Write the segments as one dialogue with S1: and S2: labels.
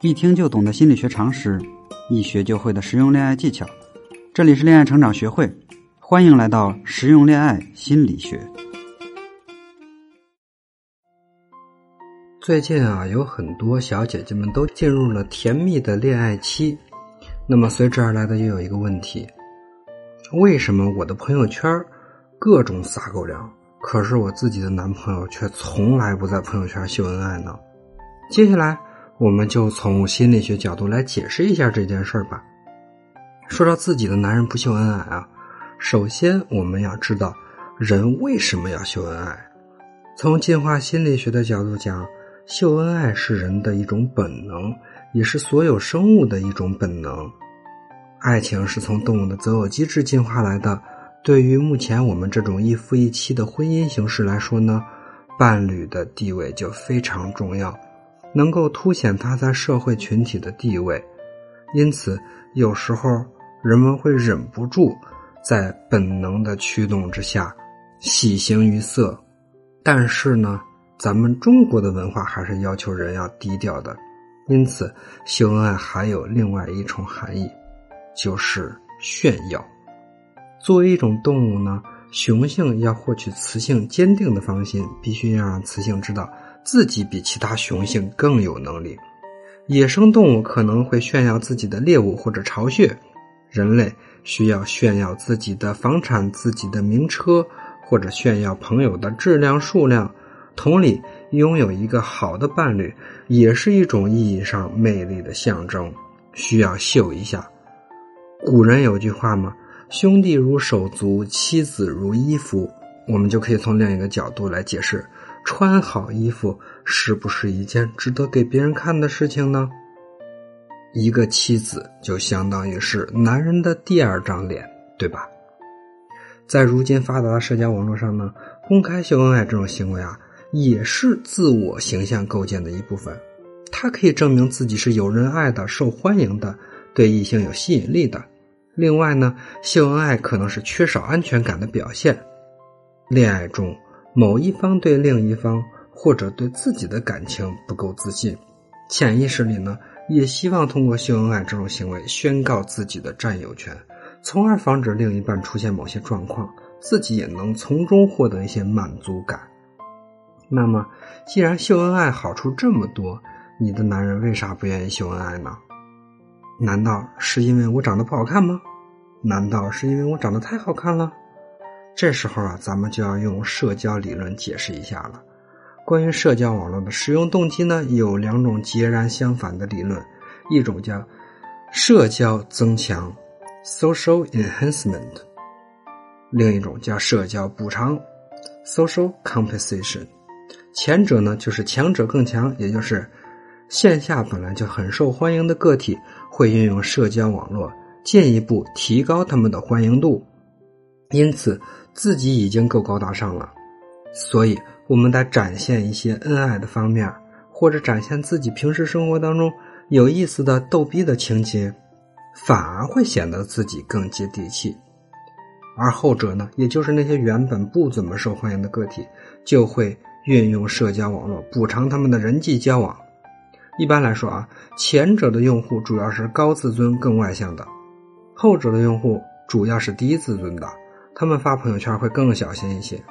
S1: 一听就懂的心理学常识，一学就会的实用恋爱技巧。这里是恋爱成长学会，欢迎来到实用恋爱心理学。
S2: 最近啊，有很多小姐姐们都进入了甜蜜的恋爱期，那么随之而来的又有一个问题：为什么我的朋友圈各种撒狗粮，可是我自己的男朋友却从来不在朋友圈秀恩爱呢？接下来。我们就从心理学角度来解释一下这件事儿吧。说到自己的男人不秀恩爱啊，首先我们要知道人为什么要秀恩爱。从进化心理学的角度讲，秀恩爱是人的一种本能，也是所有生物的一种本能。爱情是从动物的择偶机制进化来的。对于目前我们这种一夫一妻的婚姻形式来说呢，伴侣的地位就非常重要。能够凸显他在社会群体的地位，因此有时候人们会忍不住在本能的驱动之下喜形于色。但是呢，咱们中国的文化还是要求人要低调的，因此秀恩爱还有另外一重含义，就是炫耀。作为一种动物呢，雄性要获取雌性坚定的芳心，必须要让雌性知道。自己比其他雄性更有能力。野生动物可能会炫耀自己的猎物或者巢穴，人类需要炫耀自己的房产、自己的名车，或者炫耀朋友的质量、数量。同理，拥有一个好的伴侣也是一种意义上魅力的象征，需要秀一下。古人有句话嘛：“兄弟如手足，妻子如衣服。”我们就可以从另一个角度来解释。穿好衣服是不是一件值得给别人看的事情呢？一个妻子就相当于是男人的第二张脸，对吧？在如今发达的社交网络上呢，公开秀恩爱这种行为啊，也是自我形象构建的一部分。它可以证明自己是有人爱的、受欢迎的、对异性有吸引力的。另外呢，秀恩爱可能是缺少安全感的表现。恋爱中。某一方对另一方或者对自己的感情不够自信，潜意识里呢也希望通过秀恩爱这种行为宣告自己的占有权，从而防止另一半出现某些状况，自己也能从中获得一些满足感。那么，既然秀恩爱好处这么多，你的男人为啥不愿意秀恩爱呢？难道是因为我长得不好看吗？难道是因为我长得太好看了？这时候啊，咱们就要用社交理论解释一下了。关于社交网络的使用动机呢，有两种截然相反的理论，一种叫社交增强 （social enhancement），另一种叫社交补偿 （social compensation）。前者呢，就是强者更强，也就是线下本来就很受欢迎的个体会运用社交网络进一步提高他们的欢迎度，因此。自己已经够高大上了，所以我们得展现一些恩爱的方面，或者展现自己平时生活当中有意思的逗逼的情节，反而会显得自己更接地气。而后者呢，也就是那些原本不怎么受欢迎的个体，就会运用社交网络补偿他们的人际交往。一般来说啊，前者的用户主要是高自尊、更外向的；后者的用户主要是低自尊的。他们发朋友圈会更小心一些，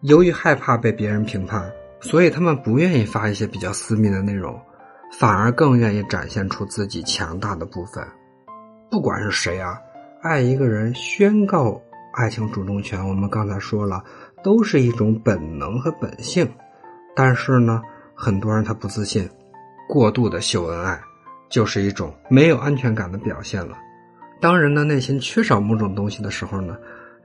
S2: 由于害怕被别人评判，所以他们不愿意发一些比较私密的内容，反而更愿意展现出自己强大的部分。不管是谁啊，爱一个人、宣告爱情主动权，我们刚才说了，都是一种本能和本性。但是呢，很多人他不自信，过度的秀恩爱，就是一种没有安全感的表现了。当人的内心缺少某种东西的时候呢？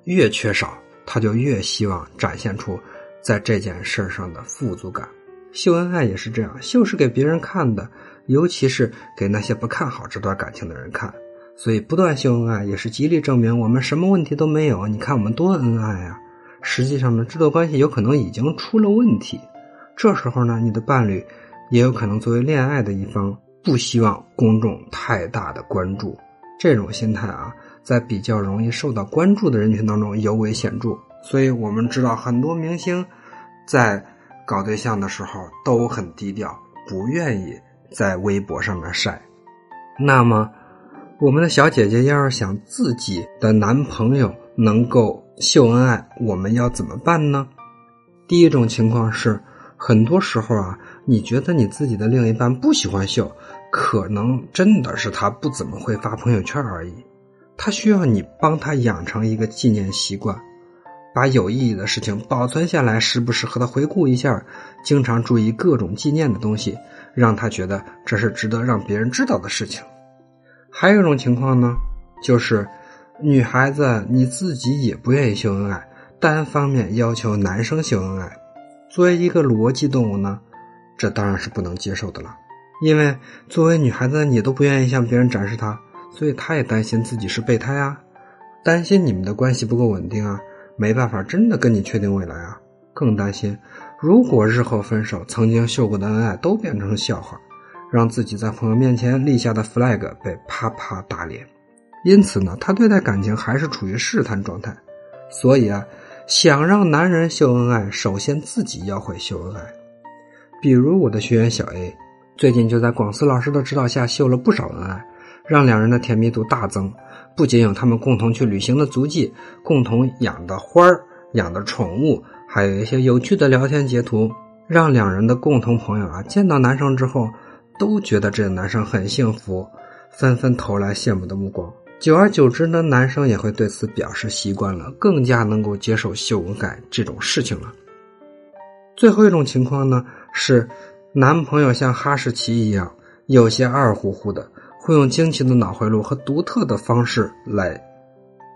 S2: 越缺少，他就越希望展现出在这件事上的富足感。秀恩爱也是这样，秀是给别人看的，尤其是给那些不看好这段感情的人看。所以，不断秀恩爱也是极力证明我们什么问题都没有。你看我们多恩爱啊！实际上呢，这段关系有可能已经出了问题。这时候呢，你的伴侣也有可能作为恋爱的一方，不希望公众太大的关注。这种心态啊。在比较容易受到关注的人群当中尤为显著，所以我们知道很多明星在搞对象的时候都很低调，不愿意在微博上面晒。那么，我们的小姐姐要是想自己的男朋友能够秀恩爱，我们要怎么办呢？第一种情况是，很多时候啊，你觉得你自己的另一半不喜欢秀，可能真的是他不怎么会发朋友圈而已。他需要你帮他养成一个纪念习惯。把有意义的事情保存下来，时不时和他回顾一下，经常注意各种纪念的东西，让他觉得这是值得让别人知道的事情。还有一种情况呢，就是女孩子你自己也不愿意秀恩爱，单方面要求男生秀恩爱。作为一个逻辑动物呢，这当然是不能接受的了。因为作为女孩子，你都不愿意向别人展示她，所以他也担心自己是备胎啊，担心你们的关系不够稳定啊。没办法，真的跟你确定未来啊！更担心，如果日后分手，曾经秀过的恩爱都变成笑话，让自己在朋友面前立下的 flag 被啪啪打脸。因此呢，他对待感情还是处于试探状态。所以啊，想让男人秀恩爱，首先自己要会秀恩爱。比如我的学员小 A，最近就在广思老师的指导下秀了不少恩爱，让两人的甜蜜度大增。不仅有他们共同去旅行的足迹，共同养的花儿、养的宠物，还有一些有趣的聊天截图，让两人的共同朋友啊见到男生之后，都觉得这个男生很幸福，纷纷投来羡慕的目光。久而久之呢，男生也会对此表示习惯了，更加能够接受秀恩爱这种事情了。最后一种情况呢，是男朋友像哈士奇一样，有些二乎乎的。会用惊奇的脑回路和独特的方式来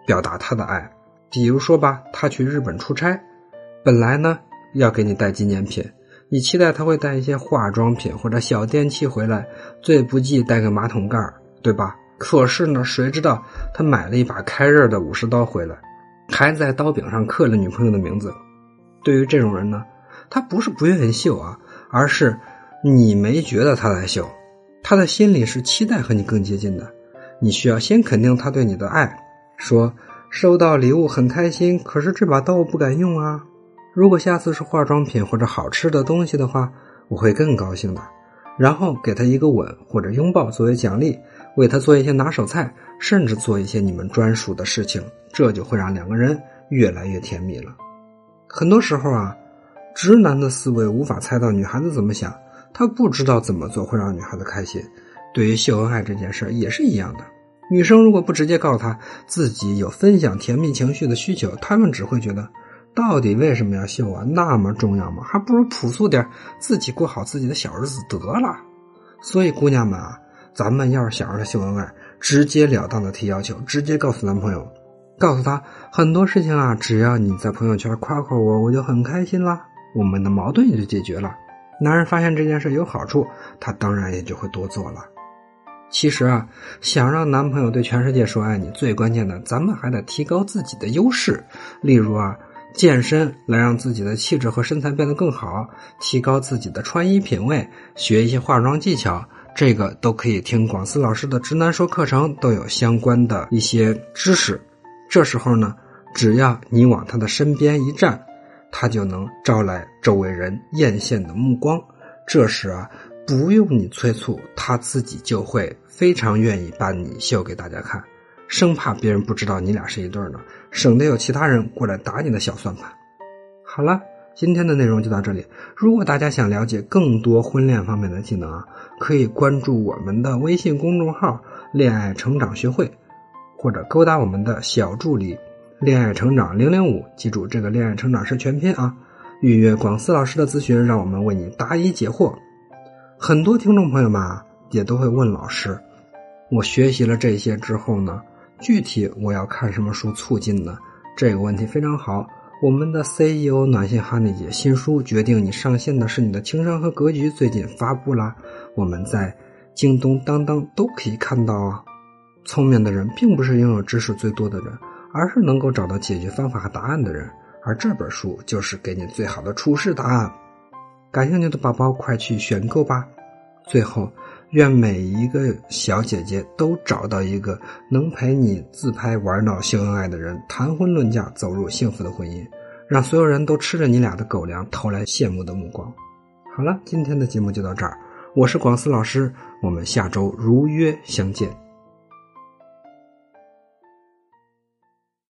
S2: 表达他的爱，比如说吧，他去日本出差，本来呢要给你带纪念品，你期待他会带一些化妆品或者小电器回来，最不济带个马桶盖对吧？可是呢，谁知道他买了一把开刃的武士刀回来，还在刀柄上刻了女朋友的名字。对于这种人呢，他不是不愿意秀啊，而是你没觉得他在秀。他的心里是期待和你更接近的，你需要先肯定他对你的爱，说收到礼物很开心，可是这把刀我不敢用啊。如果下次是化妆品或者好吃的东西的话，我会更高兴的。然后给他一个吻或者拥抱作为奖励，为他做一些拿手菜，甚至做一些你们专属的事情，这就会让两个人越来越甜蜜了。很多时候啊，直男的思维无法猜到女孩子怎么想。他不知道怎么做会让女孩子开心，对于秀恩爱这件事也是一样的。女生如果不直接告诉他自己有分享甜蜜情绪的需求，他们只会觉得，到底为什么要秀啊？那么重要吗？还不如朴素点，自己过好自己的小日子得了。所以姑娘们啊，咱们要是想让他秀恩爱，直截了当的提要求，直接告诉男朋友，告诉他很多事情啊，只要你在朋友圈夸夸我，我就很开心啦，我们的矛盾也就解决了。男人发现这件事有好处，他当然也就会多做了。其实啊，想让男朋友对全世界说爱你，最关键的，咱们还得提高自己的优势。例如啊，健身来让自己的气质和身材变得更好，提高自己的穿衣品味，学一些化妆技巧，这个都可以听广思老师的直男说课程，都有相关的一些知识。这时候呢，只要你往他的身边一站。他就能招来周围人艳羡的目光，这时啊，不用你催促，他自己就会非常愿意把你秀给大家看，生怕别人不知道你俩是一对呢，省得有其他人过来打你的小算盘。好了，今天的内容就到这里。如果大家想了解更多婚恋方面的技能啊，可以关注我们的微信公众号“恋爱成长学会”，或者勾搭我们的小助理。恋爱成长零零五，记住这个恋爱成长是全拼啊！预约广思老师的咨询，让我们为你答疑解惑。很多听众朋友们啊，也都会问老师：我学习了这些之后呢，具体我要看什么书促进呢？这个问题非常好。我们的 CEO 暖心哈尼姐新书《决定你上线的是你的情商和格局》最近发布啦，我们在京东、当当都可以看到啊。聪明的人并不是拥有知识最多的人。而是能够找到解决方法和答案的人，而这本书就是给你最好的处事答案。感兴趣的宝宝快去选购吧！最后，愿每一个小姐姐都找到一个能陪你自拍玩闹秀恩爱的人，谈婚论嫁，走入幸福的婚姻，让所有人都吃着你俩的狗粮，投来羡慕的目光。好了，今天的节目就到这儿，我是广思老师，我们下周如约相见。